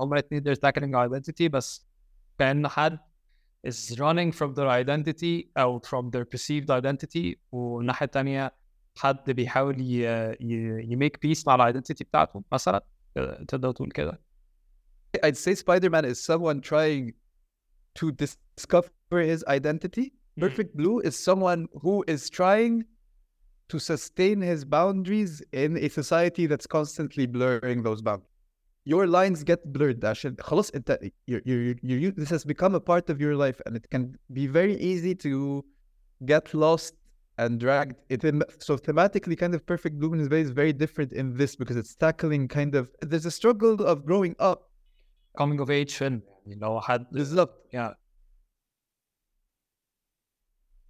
هما الاثنين they're tackling identity بس كأن حد is running from their identity أو from their perceived identity والناحية التانية حد بيحاول ي, ي, ي make peace مع الايدنتيتي بتاعته مثلا تقدر تقول كده I'd say Spider-Man is someone trying to discover his identity. Perfect Blue is someone who is trying to sustain his boundaries in a society that's constantly blurring those boundaries. your lines get blurred عشان خلاص انت you're, you're, you're, this has become a part of your life and it can be very easy to get lost and dragged. It in, so thematically kind of perfect Blue is very different in this because it's tackling kind of there's a struggle of growing up. Coming of age and you know had بالظبط yeah.